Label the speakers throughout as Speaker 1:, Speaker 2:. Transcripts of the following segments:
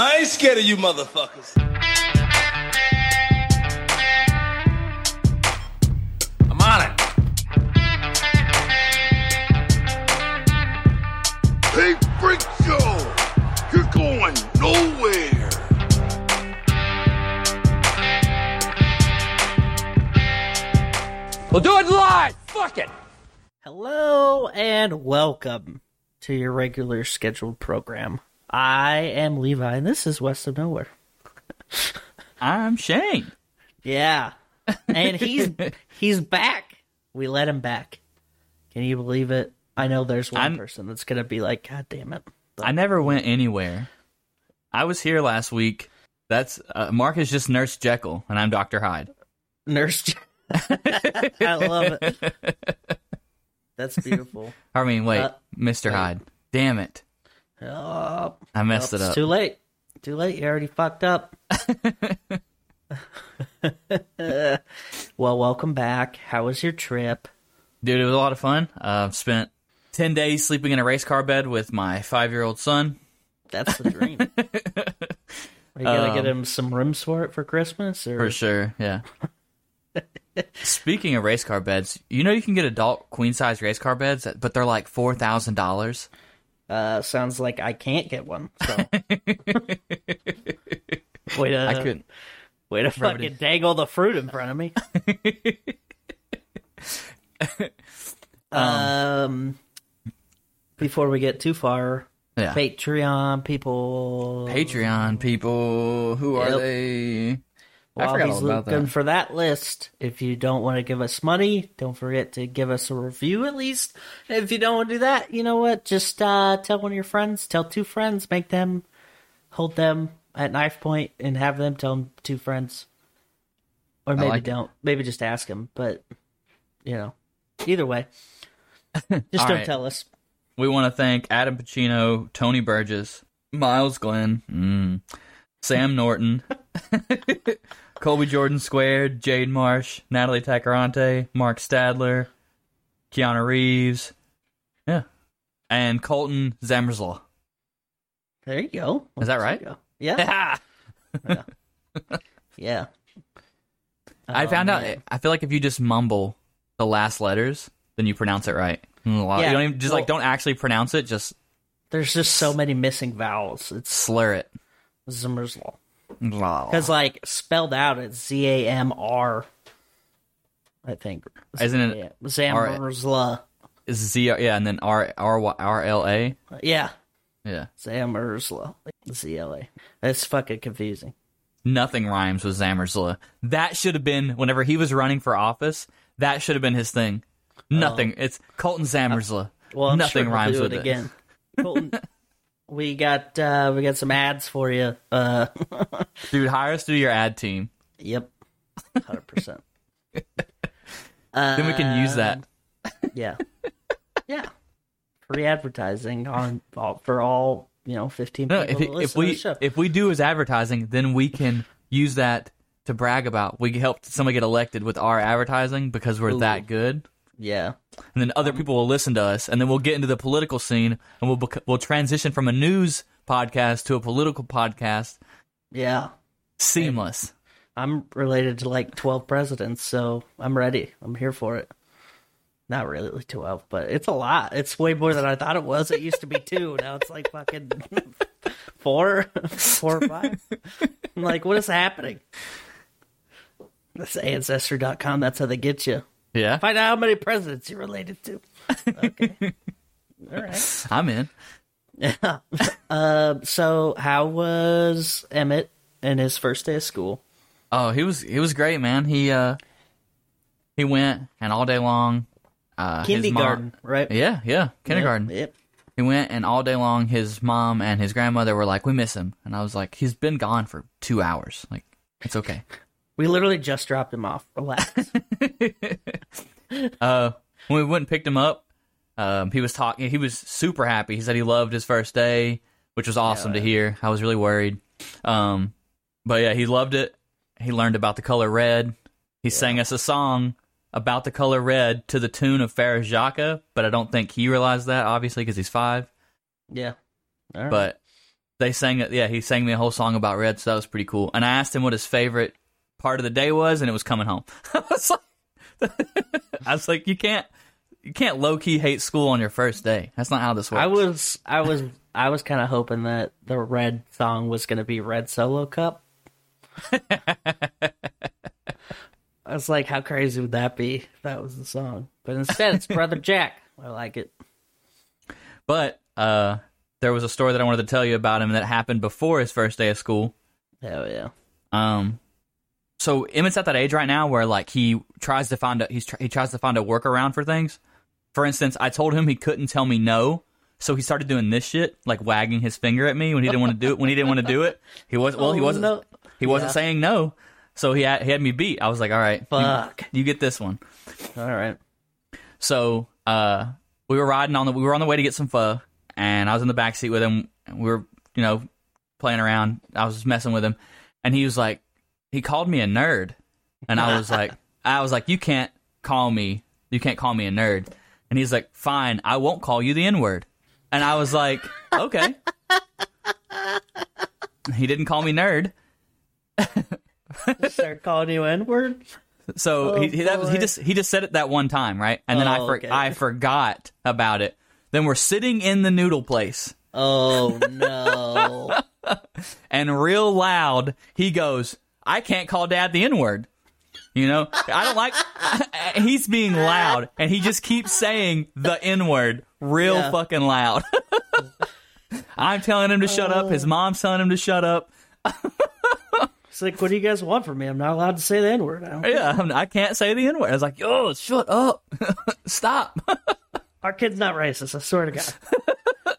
Speaker 1: I ain't scared of you motherfuckers. I'm on it.
Speaker 2: Hey, Freak Show! You're going nowhere!
Speaker 3: We'll do it live. Fuck it.
Speaker 4: Hello and welcome to your regular scheduled program. I am Levi and this is West of Nowhere.
Speaker 5: I'm Shane.
Speaker 4: Yeah. And he's he's back. We let him back. Can you believe it? I know there's one
Speaker 5: I'm-
Speaker 4: person that's gonna be like, God damn it.
Speaker 5: I never went anywhere. I was here last week. That's uh, Mark is just Nurse Jekyll, and I'm Doctor Hyde.
Speaker 4: Nurse I love it. That's beautiful.
Speaker 5: I mean, wait,
Speaker 4: Uh,
Speaker 5: Mister Hyde. Damn it,
Speaker 4: Oh,
Speaker 5: I messed it up.
Speaker 4: too late. Too late. You already fucked up. well, welcome back. How was your trip?
Speaker 5: Dude, it was a lot of fun. Uh, spent ten days sleeping in a race car bed with my five year old son.
Speaker 4: That's the dream. Are you gonna get
Speaker 5: Um,
Speaker 4: him some rooms for it for Christmas? Or
Speaker 5: For sure, yeah. Speaking of race car beds, you know you can get adult queen size race car beds, but they're like four thousand dollars.
Speaker 4: Uh, sounds like I can't get one. So way to
Speaker 5: I couldn't.
Speaker 4: way to
Speaker 5: Rub it
Speaker 4: fucking dangle the fruit in front of me. um, before we get too far,
Speaker 5: Yeah.
Speaker 4: Patreon people.
Speaker 5: Patreon people, who are they?
Speaker 4: While
Speaker 5: I forgot
Speaker 4: he's looking
Speaker 5: that.
Speaker 4: for that list, if you don't want to give us money, don't forget to give us a review at least. If you don't want to do that, you know what? Just uh, tell one of your friends, tell two friends, make them hold them at knife point, and have them tell them two friends. Or maybe
Speaker 5: like
Speaker 4: don't. Maybe just ask them. But you know, either way, just don't
Speaker 5: right.
Speaker 4: tell us.
Speaker 5: We want to thank Adam Pacino, Tony Burgess, Miles Glenn, mm, Sam Norton, Colby Jordan Squared, Jade Marsh, Natalie Tacarante, Mark Stadler, Keanu Reeves, yeah, and Colton Zammerslaw.
Speaker 4: There you go.
Speaker 5: Is that right?
Speaker 4: Go. Yeah, yeah.
Speaker 5: I
Speaker 4: Oh,
Speaker 5: found out. I feel like if you just mumble the last letters, then you pronounce it right.
Speaker 4: Yeah,
Speaker 5: you don't even, just like don't actually pronounce it. Just
Speaker 4: There's just so many missing vowels. It's
Speaker 5: slur it.
Speaker 4: Zimmer's law.
Speaker 5: Because
Speaker 4: like spelled out, it's Z A M R. I think.
Speaker 5: Isn't it
Speaker 4: Zammersla?
Speaker 5: Z yeah, and then R R R L A.
Speaker 4: Yeah,
Speaker 5: Yeah,
Speaker 4: Zammersla. Z L A. That's fucking confusing.
Speaker 5: nothing rhymes with Zammersla. That should have been whenever he was running for office. That should have been his thing. Nothing. Oh. it's Colton Zammersla.
Speaker 4: Well, I'm
Speaker 5: nothing
Speaker 4: sure
Speaker 5: rhymes with
Speaker 4: it
Speaker 5: it.
Speaker 4: again. Colton, we got uh we got some ads for you. Uh,
Speaker 5: Dude, hire us to do your ad team.
Speaker 4: yep, hundred percent.
Speaker 5: Then we can use that.
Speaker 4: Yeah, yeah. Free advertising on all, for all you know fifteen
Speaker 5: No,
Speaker 4: people.
Speaker 5: if, if we
Speaker 4: show.
Speaker 5: if we do his advertising, then we can use that to brag about. We can help somebody get elected with our advertising because we're
Speaker 4: Ooh.
Speaker 5: that good.
Speaker 4: Yeah,
Speaker 5: and then other um, people will listen to us, and then we'll get into the political scene, and we'll we'll transition from a news podcast to a political podcast.
Speaker 4: yeah.
Speaker 5: Seamless.
Speaker 4: I'm related to like 12 presidents, so I'm ready. I'm here for it. Not really 12, but it's a lot. It's way more than I thought it was. It used to be two. Now it's like fucking four, four or five. I'm like, what is happening? That's ancestry.com. That's how they get you.
Speaker 5: Yeah,
Speaker 4: Find out how many presidents you're related to. Okay. All right.
Speaker 5: I'm in.
Speaker 4: Yeah. Um, so, how was Emmett in his first day of school?
Speaker 5: Oh, he was he was great, man. He uh he went and all day long. Uh, mom-
Speaker 4: Kindergarten, right?
Speaker 5: yeah, yeah, kindergarten.
Speaker 4: Yep.
Speaker 5: He went and all day long. His mom and his grandmother were like, "We miss him," and I was like, "He's been gone for two hours. Like, it's okay."
Speaker 4: We literally just dropped him off. Relax.
Speaker 5: Uh, when we went and picked him up, um, he was talking. He was super happy. He said he loved his first day, which was awesome to hear. I was really worried, um, but yeah, he loved it. He learned about the color red. He sang us a song about the color red to the tune of Frère Jacques, but I don't think he realized that obviously because he's five.
Speaker 4: yeah. All right.
Speaker 5: But they sang it. Yeah, he sang me a whole song about red, so that was pretty cool. And I asked him what his favorite part of the day was, and it was coming home. I was like, I was like, you can't, you can't low key hate school on your first day. That's not how this works.
Speaker 4: I was I was I was kind of hoping that the red song was going to be Red Solo Cup. I was like, how crazy would that be if that was the song? But instead, it's Brother Jack. I like it.
Speaker 5: But uh, there was a story that I wanted to tell you about him that happened before his first day of school.
Speaker 4: Hell yeah.
Speaker 5: Um, so Emmett's at that age right now where like he tries to find a he's tr- he tries to find a workaround for things. For instance, I told him he couldn't tell me no, so he started doing this shit, like wagging his finger at me when he didn't want to do it. When he didn't want to do it, he was well, he
Speaker 4: Oh,
Speaker 5: wasn't
Speaker 4: no.
Speaker 5: he wasn't
Speaker 4: Yeah.
Speaker 5: saying no, so he had, he had me beat. I was like, all right, you-
Speaker 4: Fuck.
Speaker 5: you get this one.
Speaker 4: All right.
Speaker 5: So uh, we were riding on the we were on the way to get some pho, and I was in the back seat with him. and We were you know playing around. I was just messing with him, and he was like, he called me a nerd, and I was like, I was like, you can't call me, you can't call me a nerd, and he's like, fine, I won't call you the n word, and I was like, okay. he didn't call me nerd.
Speaker 4: Start calling you N word.
Speaker 5: So
Speaker 4: Oh,
Speaker 5: he, he, that was, he just he just said it that one time, right? And then I
Speaker 4: Oh,
Speaker 5: for,
Speaker 4: okay.
Speaker 5: I forgot about it. Then we're sitting in the noodle place,
Speaker 4: Oh no.
Speaker 5: and real loud he goes, "I can't call Dad the N word." You know, I don't like. he's being loud, and he just keeps saying the N word real
Speaker 4: Yeah.
Speaker 5: fucking loud. I'm telling him to shut up. His mom's telling him to shut up.
Speaker 4: It's like, what do you guys want from me? I'm not allowed to say the N word.
Speaker 5: Yeah, I'm- I can't say the N word. I was like, "Yo, shut up, stop."
Speaker 4: Our kid's not racist. I swear to God.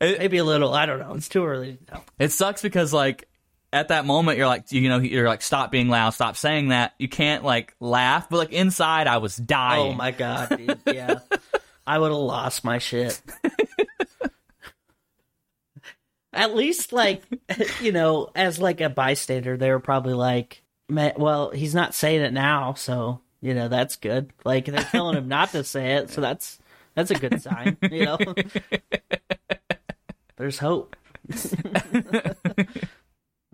Speaker 5: It-
Speaker 4: Maybe a little. I don't know. It's too early to tell.
Speaker 5: It sucks because like at that moment you're like you know you're like stop being loud, stop saying that. You can't like laugh, but like inside I was dying.
Speaker 4: Oh my god, dude. Yeah. I would have lost my shit. At least like you know, as like a bystander, they were probably like, well, he's not saying it now, so you know, that's good. Like they're telling him not to say it, so that's that's a good sign, you know. There's hope.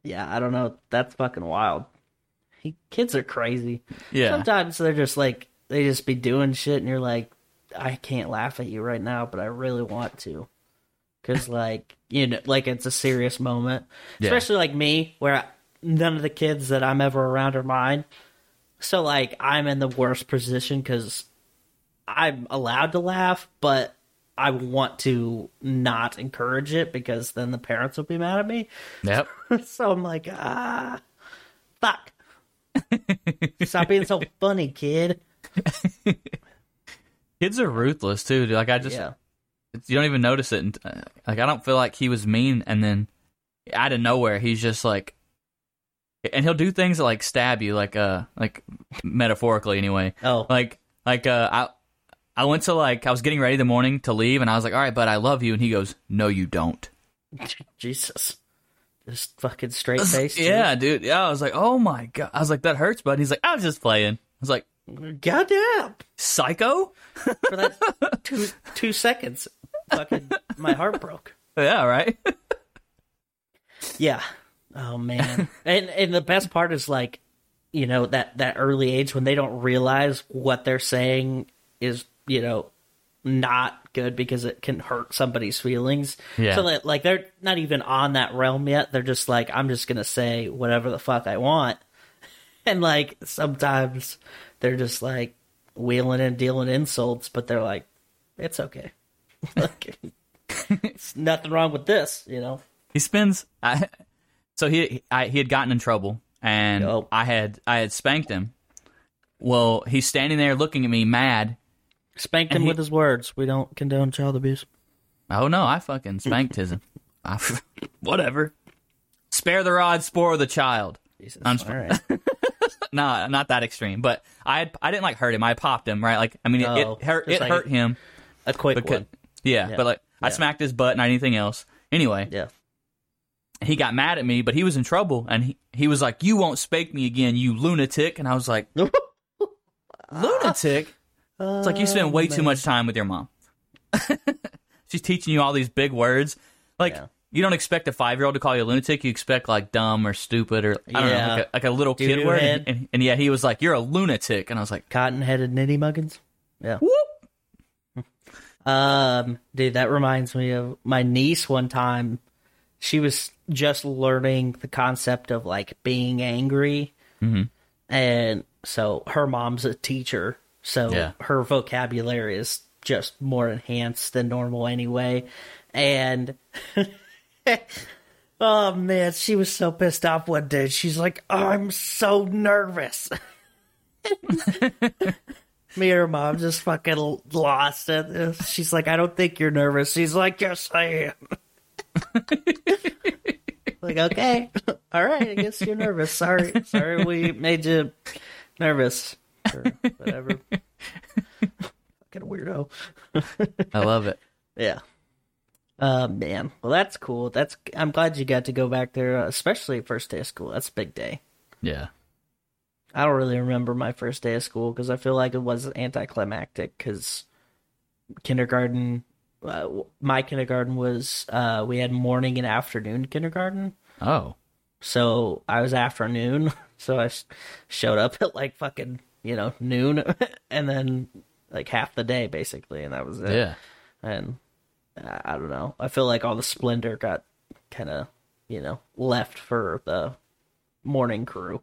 Speaker 4: yeah, I don't know. That's fucking wild. He, kids are crazy.
Speaker 5: yeah.
Speaker 4: Sometimes they're just like they just be doing shit, and you're like, I can't laugh at you right now, but I really want to, because like you know, like it's a serious moment,
Speaker 5: Yeah.
Speaker 4: especially like me, where I, none of the kids that I'm ever around are mine. So like I'm in the worst position because I'm allowed to laugh, but I want to not encourage it because then the parents will be mad at me.
Speaker 5: Yep.
Speaker 4: So I'm like, ah, fuck. Stop being so funny, kid.
Speaker 5: Kids are ruthless too. Like I just
Speaker 4: yeah.
Speaker 5: you don't even notice it. And, uh, like I don't feel like he was mean, and then out of nowhere he's just like, and he'll do things that like stab you, like uh, like metaphorically anyway.
Speaker 4: Oh,
Speaker 5: Like like uh, I I went to like I was getting ready the morning to leave, and I was like, all right, but I love you, and he goes, no, you don't.
Speaker 4: Jesus. Just fucking straight face.
Speaker 5: Yeah, dude. Yeah, I was like, oh my god. I was like, that hurts, bud. He's like, I was just playing. I was like,
Speaker 4: Goddamn.
Speaker 5: psycho.
Speaker 4: For that two two seconds, fucking my heart broke.
Speaker 5: Yeah, right.
Speaker 4: Yeah. Oh man. and and the best part is like, you know, that that early age when they don't realize what they're saying is, you know, not good because it can hurt somebody's feelings.
Speaker 5: Yeah.
Speaker 4: So that, like they're not even on that realm yet. They're just like, I'm just gonna say whatever the fuck I want. And like sometimes they're just like wheeling and dealing insults, but they're like, it's okay. like, it's nothing wrong with this, you know.
Speaker 5: he spends. I, so he I, he had gotten in trouble, and. I had I had spanked him. Well, he's standing there looking at me mad.
Speaker 4: Spanked him
Speaker 5: he-
Speaker 4: with his words. We don't condone child abuse.
Speaker 5: Oh no, I fucking spanked his. I, whatever. Spare the rod, spoil the child.
Speaker 4: Jesus.
Speaker 5: I'm
Speaker 4: All right.
Speaker 5: No, not that extreme, but I had, I didn't like hurt him. I popped him, right? Like I mean, it,
Speaker 4: Oh,
Speaker 5: it hurt. It
Speaker 4: like
Speaker 5: hurt him.
Speaker 4: A quick
Speaker 5: Because,
Speaker 4: one.
Speaker 5: yeah,
Speaker 4: Yeah.
Speaker 5: but like I smacked his butt, not anything else. Anyway,
Speaker 4: Yeah.
Speaker 5: he got mad at me, but he was in trouble, and he, he was like, "You won't spank me again, you lunatic." And I was like, "Lunatic?" It's like you spend way too much time with your mom. She's teaching you all these big words. Like
Speaker 4: Yeah.
Speaker 5: you don't expect a five year old to call you a lunatic. You expect like dumb or stupid or I don't
Speaker 4: Yeah.
Speaker 5: know, like a, like a little kid
Speaker 4: Doo-doo
Speaker 5: word.
Speaker 4: head.
Speaker 5: And, and, and yeah, he was like, "You're a lunatic," and I was like,
Speaker 4: Cotton headed nitty muggins. Yeah.
Speaker 5: "Whoop."
Speaker 4: Um, dude, that reminds me of my niece one time. She was just learning the concept of like being angry. And so her mom's a teacher. So
Speaker 5: Yeah.
Speaker 4: her vocabulary is just more enhanced than normal anyway. And oh man, she was so pissed off one day. She's like, oh, I'm so nervous. Me and her mom just fucking lost it. She's like, I don't think you're nervous. She's like, Yes, I am. like, okay. All right, I guess you're nervous. Sorry. Sorry we made you nervous. Or whatever. fucking weirdo.
Speaker 5: I love it.
Speaker 4: Yeah. Uh, man. Well, that's cool. That's. I'm glad you got to go back there, uh, especially first day of school. That's a big day.
Speaker 5: Yeah,
Speaker 4: I don't really remember my first day of school because I feel like it was anticlimactic because kindergarten, uh, my kindergarten was, uh, we had morning and afternoon kindergarten.
Speaker 5: Oh,
Speaker 4: So I was afternoon. So I showed up at like fucking, you know, noon and then like half the day basically. And that was it.
Speaker 5: yeah.
Speaker 4: And I I don't know. I feel like all the splendor got kind of, you know, left for the morning crew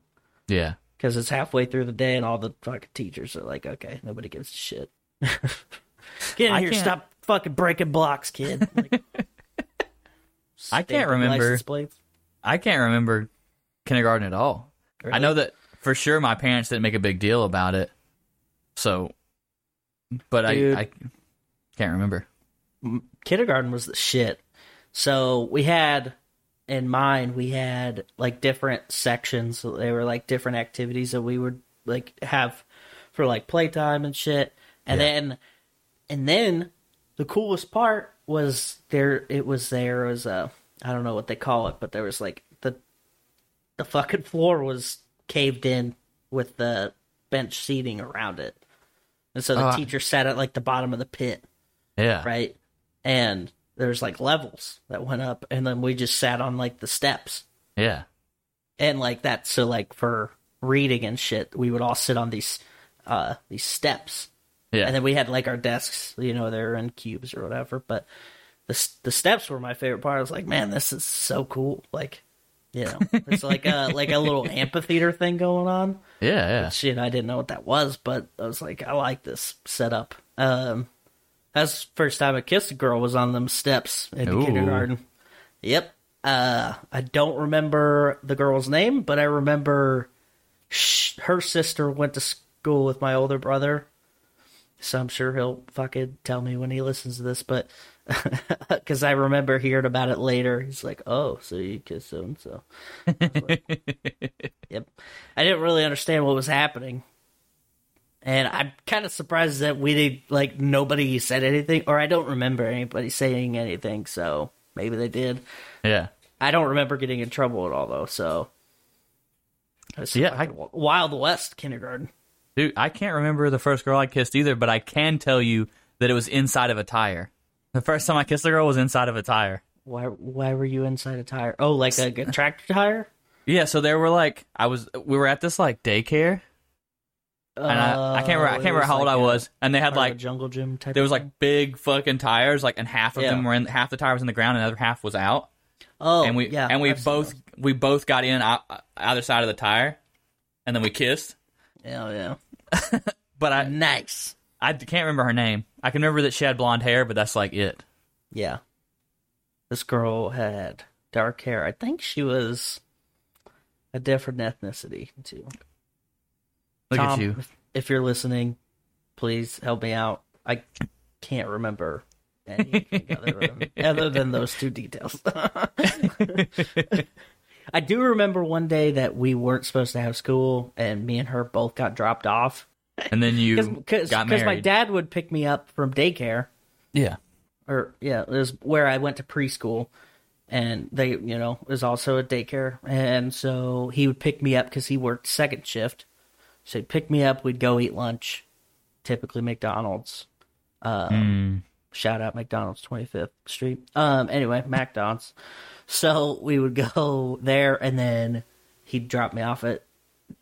Speaker 5: Yeah.
Speaker 4: because it's halfway through the day and all the fucking teachers are like, okay, nobody gives a shit. Get in
Speaker 5: I
Speaker 4: here,
Speaker 5: can't-
Speaker 4: stop fucking breaking blocks, kid. Like,
Speaker 5: I can't remember- I can't remember kindergarten at all. I know that for sure my parents didn't make a big deal about it. So, but I,
Speaker 4: Dude.
Speaker 5: I can't remember.
Speaker 4: kindergarten was the shit. So we had in mind we had like different sections. So they were like different activities that we would like have for like playtime and shit. And
Speaker 5: Yeah.
Speaker 4: then and then the coolest part was there it was there was a I don't know what they call it, but there was like the the fucking floor was caved in with the bench seating around it. And so the
Speaker 5: I-
Speaker 4: teacher sat at like the bottom of the pit
Speaker 5: Yeah.
Speaker 4: right? And there's like levels that went up, and then we just sat on like the steps,
Speaker 5: Yeah.
Speaker 4: and like that. So like for reading and shit, we would all sit on these uh these steps,
Speaker 5: Yeah.
Speaker 4: and then we had like our desks, you know, they're in cubes or whatever. But the the steps were my favorite part. I was like, man, this is so cool. Like, you know, it's like a like a little amphitheater thing going on.
Speaker 5: Yeah. Yeah.
Speaker 4: shit i didn't know what that was but i was like i like this setup. Um that's first time i kissed a girl was on them steps in the kindergarten. Yep. Uh i don't remember the girl's name but i remember sh- her sister went to school with my older brother. So i'm sure he'll fucking tell me when he listens to this but because i remember hearing about it later he's like oh so you kissed so and so Yep. I didn't really understand what was happening. And I'm kind of surprised that we did like nobody said anything or I don't remember anybody saying anything, so maybe they did.
Speaker 5: Yeah.
Speaker 4: I don't remember getting in trouble at all though, so It's
Speaker 5: Yeah, I-
Speaker 4: Wild West kindergarten.
Speaker 5: Dude, I can't remember the first girl I kissed either, but I can tell you that it was inside of a tire. The first time I kissed a girl was inside of a tire.
Speaker 4: Why why were you inside a tire? Oh, like a, a tractor tire?
Speaker 5: Yeah, so there were like I was we were at this like daycare and I, I can't remember I oh, can't remember how old I was and they had
Speaker 4: like
Speaker 5: like
Speaker 4: jungle gym type.
Speaker 5: there was like big fucking tires like and half of
Speaker 4: Yeah.
Speaker 5: them were in half the tire was in the ground and the other half was out
Speaker 4: oh
Speaker 5: and we
Speaker 4: yeah,
Speaker 5: and we
Speaker 4: I've
Speaker 5: both we both got in o- either side of the tire and then we kissed
Speaker 4: yeah yeah
Speaker 5: but I
Speaker 4: nice
Speaker 5: I can't remember her name. I can remember that she had blonde hair, but that's like it.
Speaker 4: Yeah. This girl had dark hair. I think she was a different ethnicity too.
Speaker 5: Look
Speaker 4: Tom,
Speaker 5: at you.
Speaker 4: If, if you're listening, please help me out. I can't remember anything other than, other than those two details. I do remember one day that we weren't supposed to have school, and me and her both got dropped off
Speaker 5: And then you
Speaker 4: because
Speaker 5: got married.
Speaker 4: my dad would pick me up from daycare
Speaker 5: yeah.
Speaker 4: or yeah, it was where I went to preschool, and they, you know, was also a daycare, and so he would pick me up because he worked second shift. So he'd pick me up, we'd go eat lunch, typically McDonald's, um, Shout out McDonald's 25th Street. Um, anyway, McDonald's. So we would go there, and then he'd drop me off at,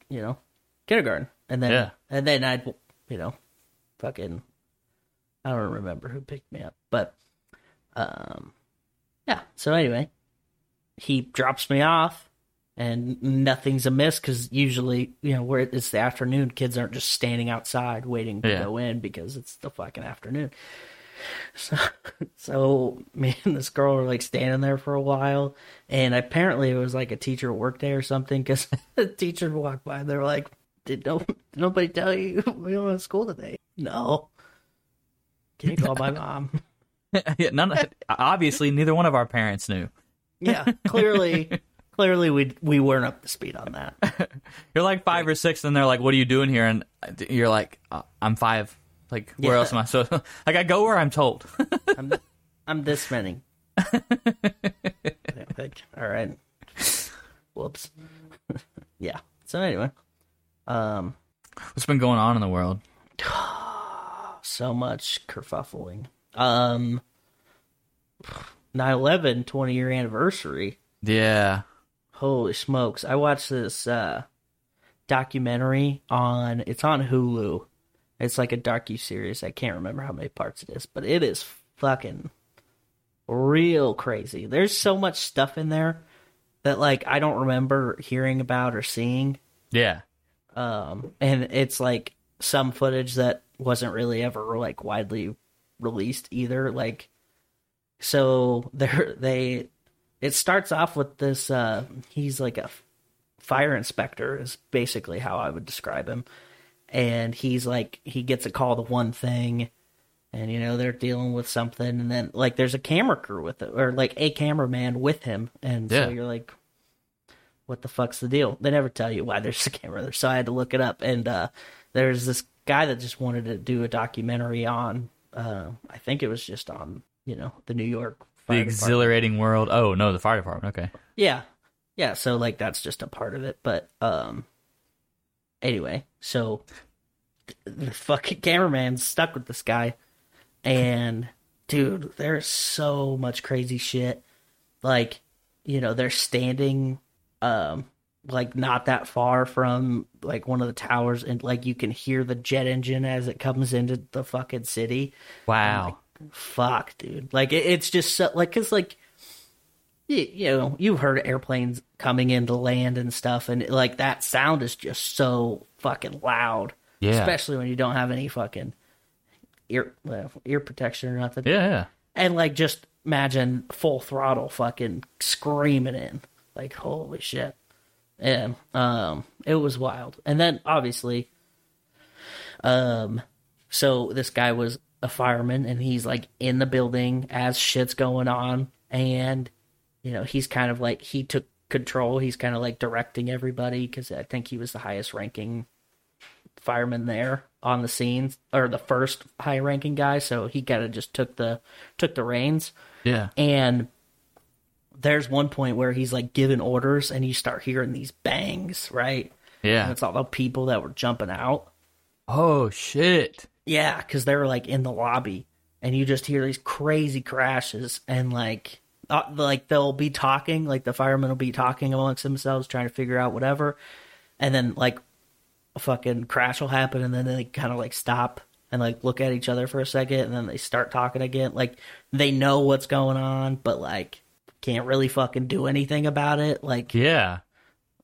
Speaker 4: you know, kindergarten, and then
Speaker 5: Yeah.
Speaker 4: and then I'd, you know, fucking, I don't remember who picked me up, but, um, yeah. So anyway, he drops me off, and nothing's amiss because usually, you know, where it's the afternoon, kids aren't just standing outside waiting to
Speaker 5: Yeah.
Speaker 4: go in because it's the fucking afternoon. So, so me and this girl were like standing there for a while, and apparently it was like a teacher work day or something because the teacher walked by and they were like, "Did no did nobody tell you we don't have school today?" No. Can you call my mom?
Speaker 5: yeah, none. Obviously, neither one of our parents knew.
Speaker 4: yeah, clearly, clearly we we weren't up to speed on that.
Speaker 5: You're like five or six, and they're like, "What are you doing here?" And you're like, uh, "I'm five. Like, where
Speaker 4: Yeah.
Speaker 5: else am I? So, like, I go where I'm told.
Speaker 4: I'm I'm this many. All right. Whoops. yeah. So anyway, um,
Speaker 5: What's been going on in the world?
Speaker 4: so much kerfuffling. Um, 9/11 20 year anniversary.
Speaker 5: Yeah,
Speaker 4: Holy smokes! I watched this uh documentary on. It's on Hulu. It's like a docu series. I can't remember how many parts it is, but it is fucking real crazy. There's so much stuff in there that like I don't remember hearing about or seeing.
Speaker 5: yeah,
Speaker 4: Um, and it's like some footage that wasn't really ever like widely released either. Like, so there they, it starts off with this. Uh, he's like a fire inspector is basically how I would describe him, and he's like he gets a call to one thing. And you know they're dealing with something, and then like there's a camera crew with it, or like a cameraman with him, and
Speaker 5: Yeah.
Speaker 4: so you're like, what the fuck's the deal? They never tell you why there's a camera there, so I had to look it up. And uh, there's this guy that just wanted to do a documentary on, uh, I think it was just on, you know, the New York
Speaker 5: the
Speaker 4: Fire Department.
Speaker 5: exhilarating world. Oh no, the fire department. Okay,
Speaker 4: Yeah, yeah. So like that's just a part of it. But um, anyway, so the the fucking cameraman's stuck with this guy, and dude, there's so much crazy shit. Like, you know, they're standing, um, like not that far from like one of the towers, and like you can hear the jet engine as it comes into the fucking city
Speaker 5: wow.
Speaker 4: fuck, dude. Like it, it's just so, like cause like you, you know you've heard airplanes coming into land and stuff, and like that sound is just so fucking loud.
Speaker 5: Yeah.
Speaker 4: especially when you don't have any fucking ear well, ear protection or nothing.
Speaker 5: Yeah, yeah.
Speaker 4: and like just imagine full throttle fucking screaming in like holy shit. And um, it was wild. And then obviously, um, so this guy was a fireman and he's like in the building as shit's going on and you know he's kind of like he took control he's kind of like directing everybody because i think he was the highest ranking fireman there on the scene or the first high ranking guy so he kind of just took the took the reins
Speaker 5: Yeah.
Speaker 4: and there's one point where he's like giving orders and you start hearing these bangs right and
Speaker 5: Yeah.
Speaker 4: it's all the people that were jumping out
Speaker 5: Oh shit.
Speaker 4: yeah, because they were like in the lobby, and you just hear these crazy crashes, and like, uh, like they'll be talking, like the firemen will be talking amongst themselves, trying to figure out whatever, and then like a fucking crash will happen, and then they kind of like stop and like look at each other for a second, and then they start talking again. Like they know what's going on, but like can't really fucking do anything about it. Like
Speaker 5: Yeah.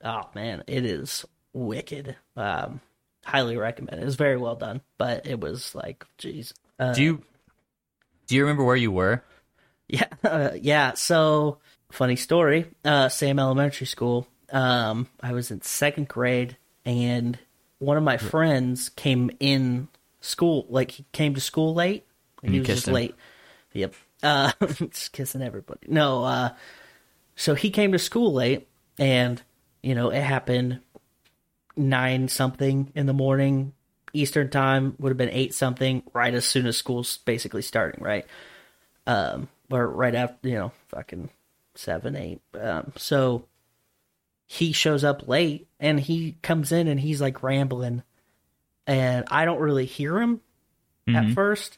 Speaker 4: oh man, it is wicked. Um, highly recommend it. It's very well done, but it was like, jeez. Uh,
Speaker 5: Do you do you remember where you were?
Speaker 4: yeah, uh, yeah. So funny story. Uh, Sam Elementary School. Um, I was in second grade, and one of my friends came in school. Like he came to school late. Like, he was just
Speaker 5: him?
Speaker 4: late. Yep. Uh, just kissing everybody. No. Uh, so he came to school late, and you know it happened nine something in the morning Eastern time would have been eight something right as soon as school's basically starting, right? Um, or right after you know, fucking seven, eight. Um, so he shows up late and he comes in and he's like rambling, and I don't really hear him at first,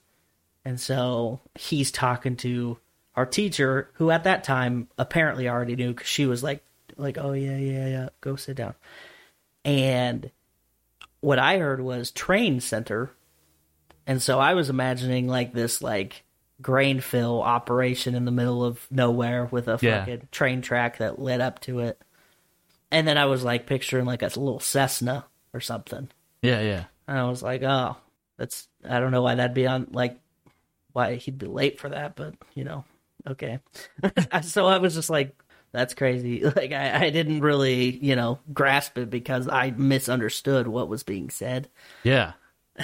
Speaker 4: And so he's talking to our teacher, who at that time apparently already knew because she was like, like, oh yeah, yeah, yeah, go sit down. And what I heard was train center, and so I was imagining like this like grain fill operation in the middle of nowhere with a
Speaker 5: Yeah.
Speaker 4: fucking train track that led up to it. And then I was like picturing like a little Cessna or something.
Speaker 5: Yeah, yeah.
Speaker 4: And I was like, oh, that's I don't know why that'd be on like why he'd be late for that, but you know, okay. so I was just like, that's crazy. Like I, I didn't really, you know, grasp it because I misunderstood what was being said.
Speaker 5: Yeah.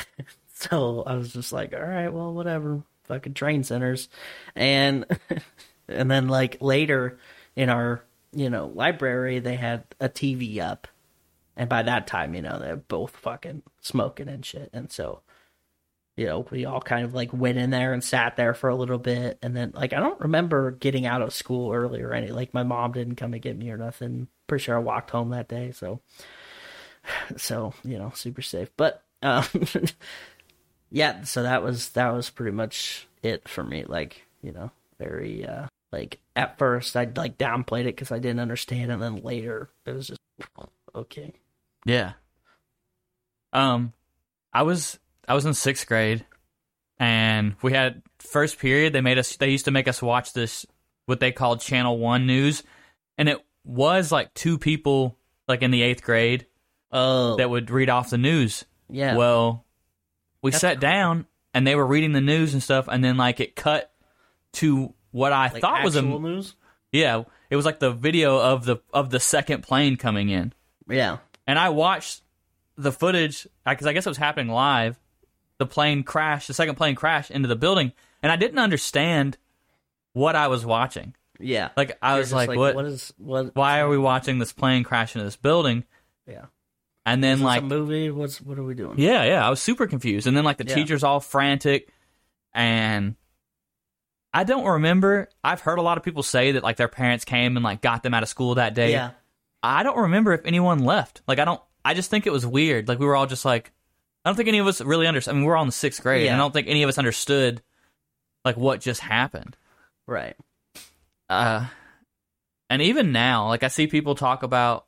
Speaker 4: So I was just like, all right, well, whatever. Fucking train centers. And and then like later in our, you know, library they had a TV up. And by that time, you know, they're both fucking smoking and shit. And so you know, we all kind of like went in there and sat there for a little bit and then like I don't remember getting out of school early or any like my mom didn't come and get me or nothing. Pretty sure I walked home that day, so so, you know, super safe. But um yeah, so that was that was pretty much it for me. Like, you know, very uh like at first I'd like downplayed it because I didn't understand, and then later it was just okay.
Speaker 5: Yeah. Um, I was I was in sixth grade, and we had first period. They made us. They used to make us watch this what they called Channel One news, and it was like two people like in the eighth grade
Speaker 4: Oh,
Speaker 5: that would read off the news.
Speaker 4: yeah.
Speaker 5: Well, we
Speaker 4: That's
Speaker 5: sat down and they were reading the news and stuff, and then like it cut to what I
Speaker 4: like
Speaker 5: thought was a
Speaker 4: actual news.
Speaker 5: yeah. It was like the video of the of the second plane coming in.
Speaker 4: Yeah,
Speaker 5: and I watched the footage because I guess it was happening live. The plane crashed, the second plane crashed into the building, and I didn't understand what I was watching.
Speaker 4: yeah.
Speaker 5: Like I
Speaker 4: You're
Speaker 5: was
Speaker 4: just
Speaker 5: like, "What?
Speaker 4: What is what?
Speaker 5: why are we watching this plane crash into this building?"
Speaker 4: Yeah.
Speaker 5: And then like,
Speaker 4: a movie? What's what are we doing?
Speaker 5: yeah, yeah, I was super confused. And then like the
Speaker 4: Yeah.
Speaker 5: teachers all frantic, and I don't remember. I've heard a lot of people say that like their parents came and like got them out of school that day.
Speaker 4: Yeah.
Speaker 5: I don't remember if anyone left. Like I don't. I just think it was weird. Like we were all just like, I don't think any of us really understood. I mean, we we're all in the sixth grade. And
Speaker 4: Yeah.
Speaker 5: I don't think any of us understood like what just happened.
Speaker 4: Right.
Speaker 5: Uh, and even now, like I see people talk about,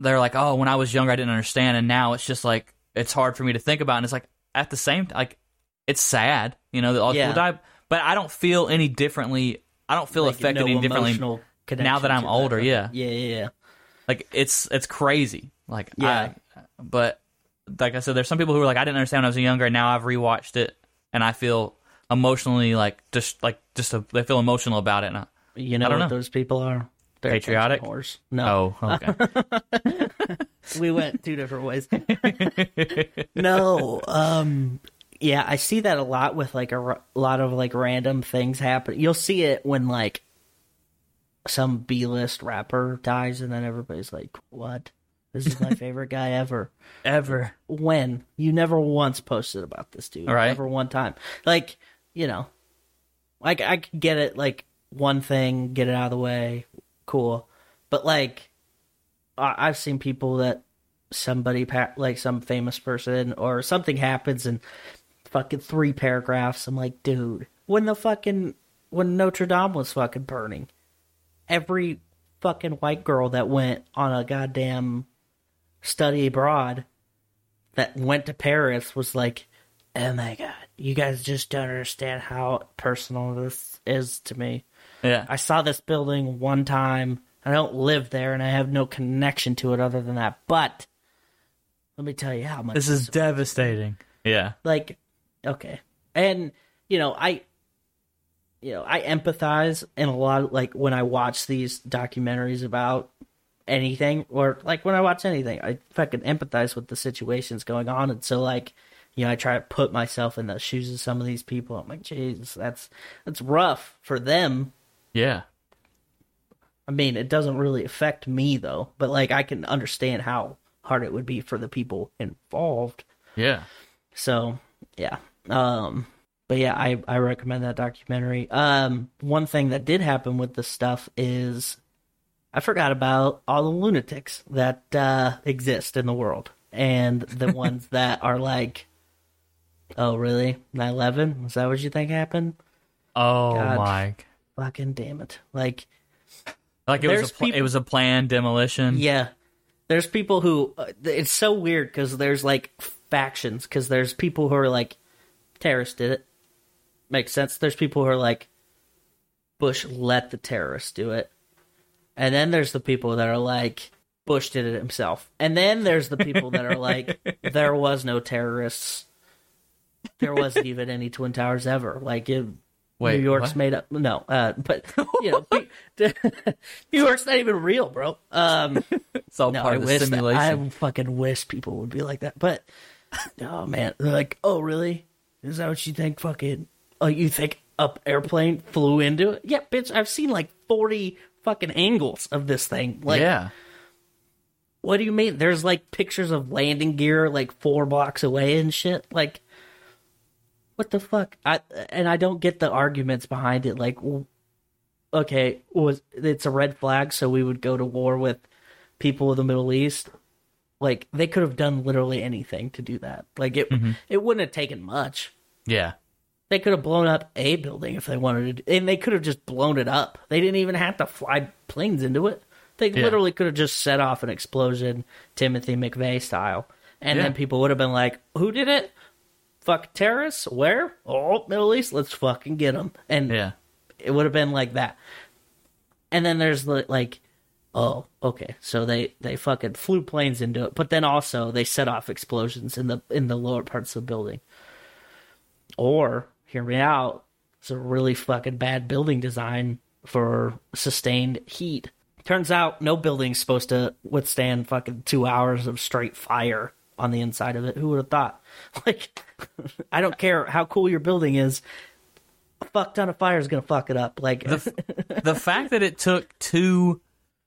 Speaker 5: they're like, oh, when I was younger, I didn't understand, and now it's just like it's hard for me to think about. And it's like at the same time, like it's sad, you know, that all
Speaker 4: Yeah.
Speaker 5: people die. But I don't feel any differently. I don't feel
Speaker 4: Like,
Speaker 5: affected
Speaker 4: no
Speaker 5: any differently. now that I'm older, yeah.
Speaker 4: Yeah, yeah, yeah.
Speaker 5: like it's it's crazy like
Speaker 4: Yeah.
Speaker 5: I, but like i said there's some people who are like i didn't understand when i was younger and now i've rewatched it and i feel emotionally like just like just a, they feel emotional about it and I,
Speaker 4: You know
Speaker 5: I don't
Speaker 4: what
Speaker 5: know.
Speaker 4: those people are? They're
Speaker 5: Patriotic?
Speaker 4: whores. No,
Speaker 5: oh okay
Speaker 4: we went two different ways. no, um, yeah, I see that a lot with like a r- lot of like random things happen. You'll see it when like some B-list rapper dies, and then everybody's like, "What? This is my favorite guy ever."
Speaker 5: ever
Speaker 4: When you never once posted about this dude,
Speaker 5: Right.
Speaker 4: Never one time. Like you know, like I could get it. Like one thing, get it out of the way, cool. But like, I- I've seen people that somebody pa- like some famous person or something happens and fucking three paragraphs. I'm like, dude, when the fucking when Notre Dame was fucking burning, every fucking white girl that went on a goddamn study abroad that went to Paris was like, oh my god, you guys just don't understand how personal this is to me.
Speaker 5: yeah
Speaker 4: I saw this building one time. I don't live there, and I have no connection to it other than that. But let me tell you how much
Speaker 5: this is devastating yeah
Speaker 4: like okay and you know i you know i empathize in a lot of, like when i watch these documentaries about anything or like when i watch anything i fucking empathize with the situations going on and so like you know i try to put myself in the shoes of some of these people i'm like jesus that's that's rough for them
Speaker 5: yeah
Speaker 4: i mean it doesn't really affect me though but like i can understand how hard it would be for the people involved
Speaker 5: yeah
Speaker 4: So yeah. Um but yeah, I, I recommend that documentary. Um one thing that did happen with this stuff is I forgot about all the lunatics that uh exist in the world and the ones that are like Oh, really? 9/11? Is that what you think happened?
Speaker 5: Oh
Speaker 4: God.
Speaker 5: my!
Speaker 4: Fucking damn it! Like,
Speaker 5: Like it was a pl-
Speaker 4: people-
Speaker 5: it was a planned demolition.
Speaker 4: yeah, there's people who uh, it's so weird because there's like factions because there's people who are like terrorists did it. Makes sense. There's people who are like Bush let the terrorists do it, and then there's the people that are like Bush did it himself, and then there's the people that are like there was no terrorists. There wasn't even any twin towers ever. Like it,
Speaker 5: Wait,
Speaker 4: New York's
Speaker 5: what?
Speaker 4: made up. No, uh, but you know, New York's not even real, bro. Um,
Speaker 5: It's all
Speaker 4: no,
Speaker 5: part
Speaker 4: I
Speaker 5: of the
Speaker 4: wish that,
Speaker 5: simulation.
Speaker 4: I fucking wish people would be like that. But oh man, they're like, oh really? Is that what you think? Fucking, oh you think up airplane flew into it? Yeah, bitch. I've seen like forty fucking angles of this thing. Like,
Speaker 5: yeah,
Speaker 4: what do you mean? There's like pictures of landing gear like four blocks away and shit. Like, what the fuck? I and I don't get the arguments behind it. Like, okay, was it's a red flag, so we would go to war with people of the Middle East. Like, they could have done literally anything to do that. Like, it mm-hmm. it wouldn't have taken much.
Speaker 5: yeah,
Speaker 4: They could have blown up a building if they wanted to, and they could have just blown it up. They didn't even have to fly planes into it. They
Speaker 5: Yeah.
Speaker 4: literally could have just set off an explosion, Timothy McVeigh style, and
Speaker 5: Yeah.
Speaker 4: then people would have been like, "Who did it? Fuck terrorists? Where? Oh, Middle East. Let's fucking get them." And
Speaker 5: yeah.
Speaker 4: it would have been like that. And then there's the, like, oh, okay, so they they fucking flew planes into it, but then also they set off explosions in the in the lower parts of the building. Or hear me out, it's a really fucking bad building design for sustained heat. Turns out no building's supposed to withstand fucking two hours of straight fire on the inside of it. Who would have thought? Like, I don't care how cool your building is. A fuck ton of fire is gonna fuck it up. Like,
Speaker 5: the the fact that it took two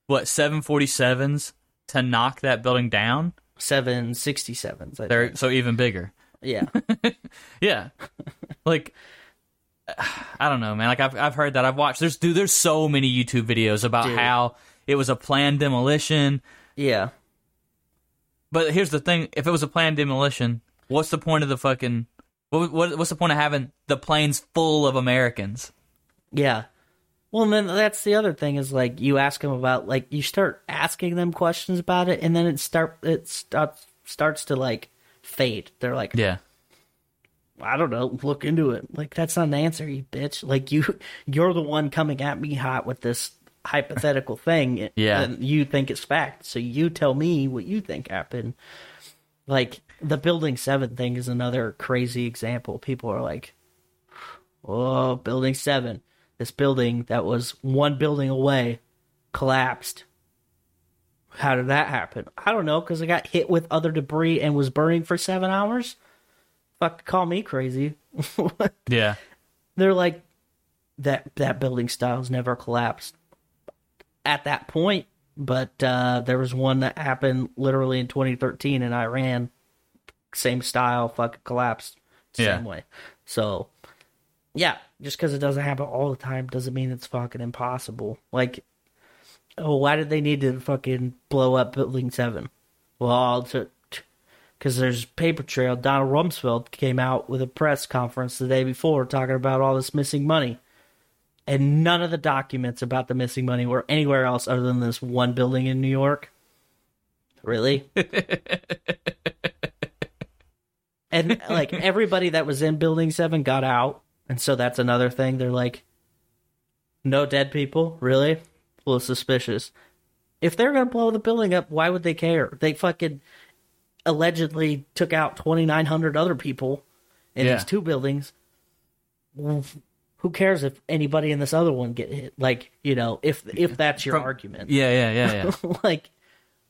Speaker 5: what seven forty sevens to knock that building down,
Speaker 4: seven sixty sevens.
Speaker 5: they're so even bigger.
Speaker 4: Yeah,
Speaker 5: Yeah, like I don't know, man. Like I've I've heard that. I've watched. There's dude. There's so many YouTube videos about
Speaker 4: Dude.
Speaker 5: how it was a planned demolition.
Speaker 4: yeah.
Speaker 5: But here's the thing: if it was a planned demolition, what's the point of the fucking? What, what what's the point of having the planes full of Americans?
Speaker 4: Yeah. Well, and then that's the other thing is like you ask them about like you start asking them questions about it, and then it start it starts starts to like fade. They're like,
Speaker 5: Yeah,
Speaker 4: I don't know, look into it. Like that's not an answer, you bitch. Like you you're the one coming at me hot with this hypothetical thing.
Speaker 5: Yeah.
Speaker 4: and you think it's fact, so you tell me what you think happened. Like the building seven thing is another crazy example. People are like, "Oh, building seven, this building that was one building away, collapsed." How did that happen? I don't know because I got hit with other debris and was burning for seven hours. Fuck, call me crazy.
Speaker 5: yeah,
Speaker 4: They're like that. That building style's never collapsed at that point, but uh, there was one that happened literally in 2013 in Iran. Same style, fucking collapsed same
Speaker 5: Yeah.
Speaker 4: way. So, yeah, just because it doesn't happen all the time doesn't mean it's fucking impossible. Like, oh, why did they need to fucking blow up Building Seven? Well, because there's paper trail. Donald Rumsfeld came out with a press conference the day before talking about all this missing money. And none of the documents about the missing money were anywhere else other than this one building in New York. Really? and like everybody that was in building 7 got out. And so that's another thing. They're like no dead people, really? Little suspicious. If they're going to blow the building up, why would they care? They fucking allegedly took out 2,900 other people in
Speaker 5: Yeah.
Speaker 4: these two buildings. Who cares if anybody in this other one get hit? Like, you know, if if that's your
Speaker 5: From-
Speaker 4: argument,
Speaker 5: yeah, yeah, yeah, yeah.
Speaker 4: like,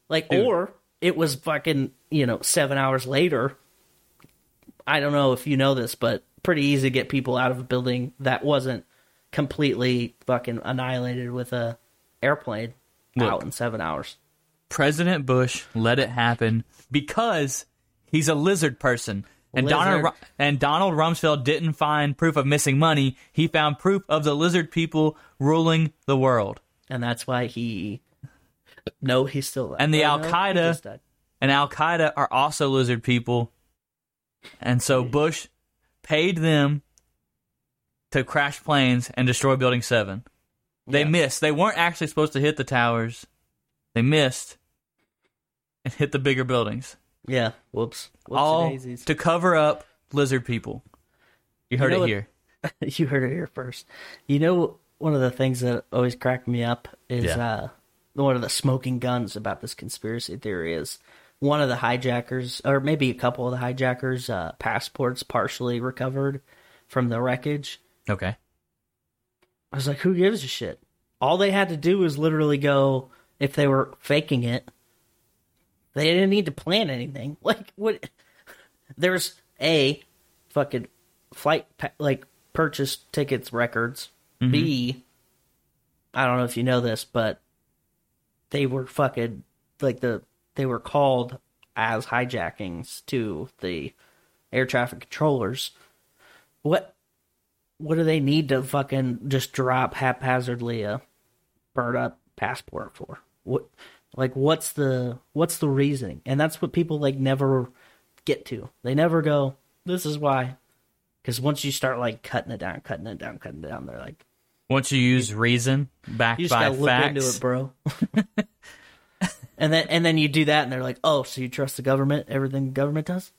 Speaker 4: like,
Speaker 5: Dude.
Speaker 4: or it was fucking, you know, seven hours later. I don't know if you know this, but pretty easy to get people out of a building that wasn't completely fucking annihilated with a airplane
Speaker 5: Look.
Speaker 4: out in seven hours.
Speaker 5: President Bush let it happen because he's a lizard person. And Donald
Speaker 4: Lizard.
Speaker 5: Ru- and Donald Rumsfeld didn't find proof of missing money. He found proof of the lizard people ruling the world.
Speaker 4: and that's why he. No, he's still alive.
Speaker 5: And the
Speaker 4: no, he
Speaker 5: Al-Qaeda- And Al Qaeda are also lizard people. And so Bush paid them to crash planes and destroy Building 7. They
Speaker 4: Yeah.
Speaker 5: missed. They weren't actually supposed to hit the towers. They missed and hit the bigger buildings.
Speaker 4: Yeah. Whoops. Whoops
Speaker 5: all
Speaker 4: daisies.
Speaker 5: to cover up lizard people. You heard
Speaker 4: know
Speaker 5: it
Speaker 4: what-
Speaker 5: here.
Speaker 4: you heard it here first. You know, one of the things that always cracked me up is
Speaker 5: Yeah.
Speaker 4: uh, one of the smoking guns about this conspiracy theory is one of the hijackers, or maybe a couple of the hijackers, uh, passports partially recovered from the wreckage.
Speaker 5: Okay.
Speaker 4: I was like, who gives a shit? All they had to do was literally go, if they were faking it, they didn't need to plan anything. Like, what? There's A, fucking flight, like, purchase tickets records. Mm-hmm. B, I don't know if you know this, but they were fucking, like, the, they were called as hijackings to the air traffic controllers. What what do they need to fucking just drop haphazardly a burn up passport for? What like what's the what's the reasoning? And that's what people like never get to. They never go, This is why. Because once you start like cutting it down, cutting it down, cutting it down, they're like,
Speaker 5: Once you use reason backed
Speaker 4: You just
Speaker 5: by
Speaker 4: gotta look
Speaker 5: facts,
Speaker 4: into it, bro. and then and then you do that and they're like, Oh, so you trust the government, everything the government does?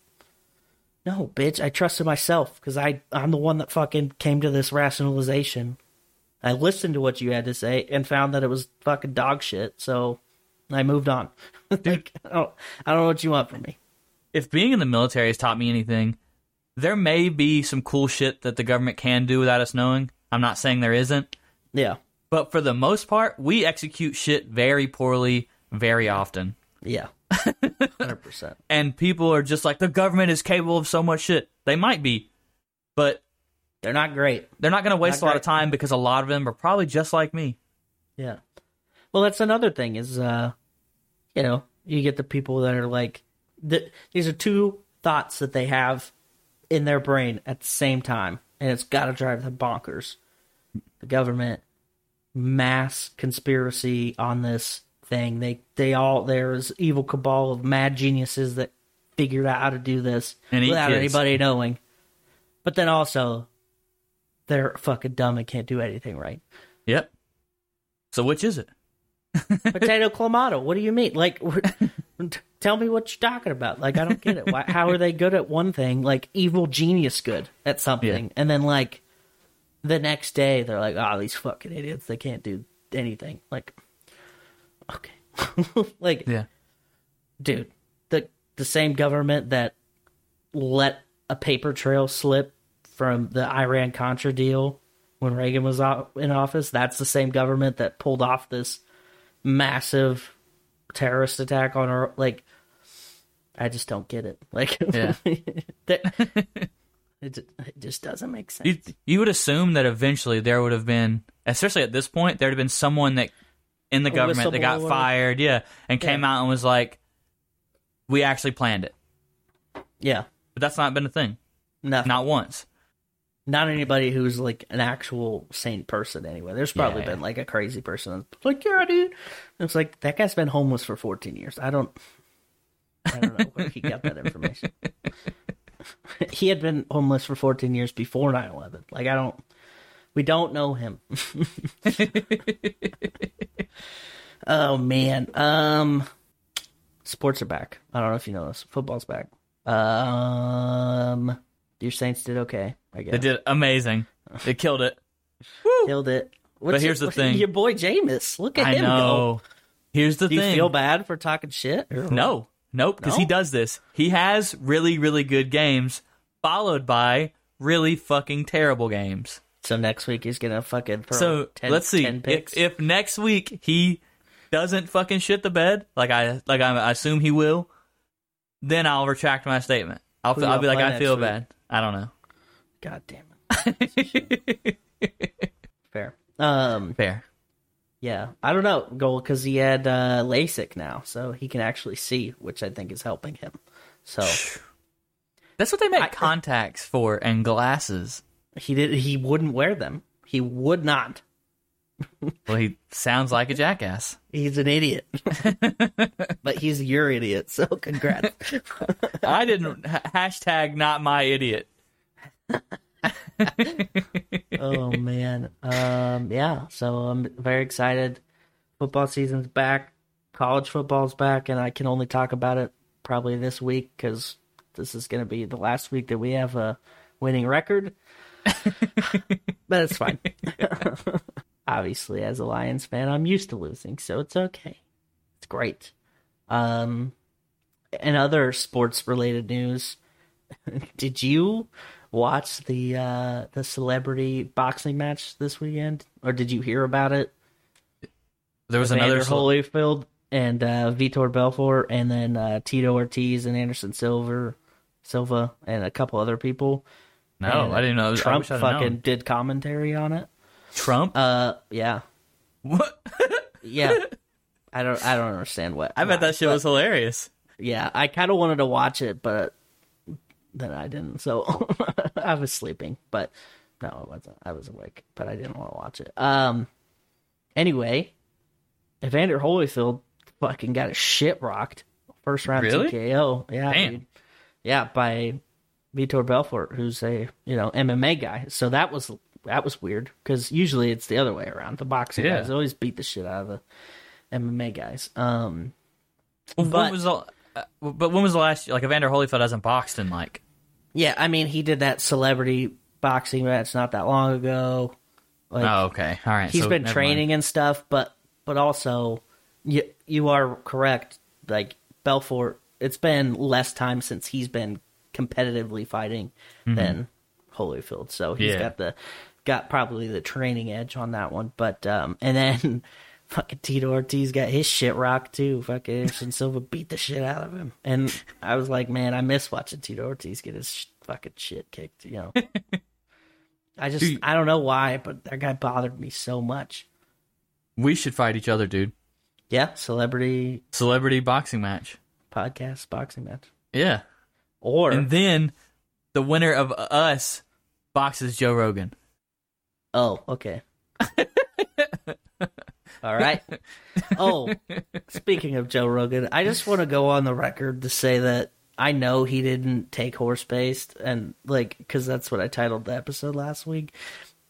Speaker 4: No, bitch, I trusted myself because I I'm the one that fucking came to this rationalization. I listened to what you had to say and found that it was fucking dog shit, so I moved on. like I don't, I don't know what you want from me.
Speaker 5: if being in the military has taught me anything, there may be some cool shit that the government can do without us knowing. I'm not saying there isn't,
Speaker 4: Yeah.
Speaker 5: but for the most part, we execute shit very poorly very often.
Speaker 4: Yeah. Hundred percent.
Speaker 5: And people are just like, the government is capable of so much shit. They might be, but
Speaker 4: They're not great.
Speaker 5: they're not going to waste a
Speaker 4: Not
Speaker 5: lot of time because a lot of them are probably just like me.
Speaker 4: Yeah. Well, that's another thing is, uh, you know, you get the people that are like, th- these are two thoughts that they have in their brain at the same time, and it's got to drive them bonkers. The government, mass conspiracy on this thing. They, they all, there's evil cabal of mad geniuses that figured out how to do this
Speaker 5: And
Speaker 4: without
Speaker 5: kids.
Speaker 4: anybody knowing. But then also, they're fucking dumb and can't do anything right.
Speaker 5: Yep. So which is it?
Speaker 4: potato clamato. What do you mean? Like, tell me what you're talking about. Like, I don't get it. Why, how are they good at one thing, like evil genius good at something,
Speaker 5: Yeah.
Speaker 4: and then like the next day they're like, oh, these fucking idiots, they can't do anything. Like, okay, like,
Speaker 5: Yeah.
Speaker 4: dude, the the same government that let a paper trail slip from the Iran Contra deal when Reagan was in office, that's the same government that pulled off this massive terrorist attack on our like I just don't get it. Like
Speaker 5: Yeah.
Speaker 4: that- it, it just doesn't make sense.
Speaker 5: You, you would assume that eventually there would have been, especially at this point, there would have been someone that in the government that got fired, yeah, and came out and was like, "We actually planned it,"
Speaker 4: yeah.
Speaker 5: but that's not been a thing,
Speaker 4: Nothing.
Speaker 5: not once.
Speaker 4: not anybody who's like an actual sane person anyway. There's probably
Speaker 5: Yeah.
Speaker 4: been like a crazy person that's like, yeah, dude. It's like that guy's been homeless for 14 years. I don't, I don't know where he got that information. he had been homeless for 14 years before 9/11. Like I don't, we don't know him. oh man, um, sports are back. I don't know if you know this. Football's back. Um, your Saints did okay. I guess
Speaker 5: They did amazing. They killed it.
Speaker 4: killed it. What's
Speaker 5: here's
Speaker 4: your-
Speaker 5: the thing.
Speaker 4: Your boy Jameis. Look at
Speaker 5: I
Speaker 4: him go.
Speaker 5: Here's the thing.
Speaker 4: Do you feel bad for talking shit? Or-
Speaker 5: No, nope, because he does this. He has really, really good games, followed by really fucking terrible games.
Speaker 4: So next week he's gonna fucking throw
Speaker 5: so
Speaker 4: 10,
Speaker 5: let's see
Speaker 4: 10
Speaker 5: if,
Speaker 4: picks.
Speaker 5: if next week he doesn't fucking shit the bed like I like I assume he will, then I'll retract my statement. I'll, I'll be like I feel
Speaker 4: week?
Speaker 5: bad. I don't know.
Speaker 4: God damn it. Fair. Um.
Speaker 5: Fair.
Speaker 4: Yeah. I don't know. Goal because he had uh, LASIK now, so he can actually see, which I think is helping him. So
Speaker 5: That's what they make
Speaker 4: I-
Speaker 5: contacts for and glasses.
Speaker 4: He did. He wouldn't wear them. He would not.
Speaker 5: Well, he sounds like a jackass.
Speaker 4: He's an idiot. but he's your idiot. So congrats.
Speaker 5: I didn't hashtag not my idiot.
Speaker 4: oh man. Um yeah, so I'm very excited. Football season's back. College football's back and I can only talk about it probably this week cuz this is going to be the last week that we have a winning record. but it's fine. Obviously, as a Lions fan, I'm used to losing, so it's okay. It's great. Um, and other sports related news. Did you watch the uh, the celebrity boxing match this weekend, or did you hear about it?
Speaker 5: There was
Speaker 4: Vander
Speaker 5: another. cel-
Speaker 4: Holyfield and uh, Vitor Belfort, and then uh, Tito Ortiz and Anderson Silva, Silva, and a couple other people.
Speaker 5: No, I didn't know.
Speaker 4: Trump fucking
Speaker 5: known.
Speaker 4: did commentary on it.
Speaker 5: Trump.
Speaker 4: Uh, yeah,
Speaker 5: what?
Speaker 4: yeah. I don't, I don't understand what.
Speaker 5: I bet
Speaker 4: why,
Speaker 5: that shit was hilarious.
Speaker 4: Yeah, I kind of wanted to watch it, but then I didn't. So I was sleeping, but no, I wasn't. I was awake, but I didn't want to watch it. Um. Anyway, Evander Holyfield fucking got his shit rocked first round
Speaker 5: Really?
Speaker 4: TKO. Yeah. Yeah, by Vitor Belfort, who's a you know MMA guy. So that was that was weird because usually it's the other way around. The boxing
Speaker 5: Yeah.
Speaker 4: guys always beat the shit out of the MMA guys. Um.
Speaker 5: Well,
Speaker 4: But-
Speaker 5: when was the? Uh, but when was the last? Like Evander Holyfield hasn't boxed in like.
Speaker 4: Yeah, I mean, he did that celebrity boxing match not that long ago. Like,
Speaker 5: oh, okay. All right.
Speaker 4: he's
Speaker 5: so
Speaker 4: been training and stuff, but but also, you you are correct. Like Belfort, it's been less time since he's been competitively fighting than Holyfield, so he's
Speaker 5: Yeah.
Speaker 4: got the got probably the training edge on that one. But um, and then. Fucking Tito Ortiz got his shit rocked too. Fucking Anderson Silva beat the shit out of him, and I was like, man, I miss watching Tito Ortiz get his sh- fucking shit kicked. You know, I just
Speaker 5: Dude.
Speaker 4: I don't know why, but that guy bothered me so much.
Speaker 5: We should fight each other, dude.
Speaker 4: Yeah, celebrity
Speaker 5: Celebrity boxing match.
Speaker 4: podcast boxing match,
Speaker 5: Yeah.
Speaker 4: Or
Speaker 5: And then the winner of us boxes Joe Rogan.
Speaker 4: oh, okay, all right. Oh, speaking of Joe Rogan, I just want to go on the record to say that I know he didn't take horse based, and like because that's what I titled the episode last week.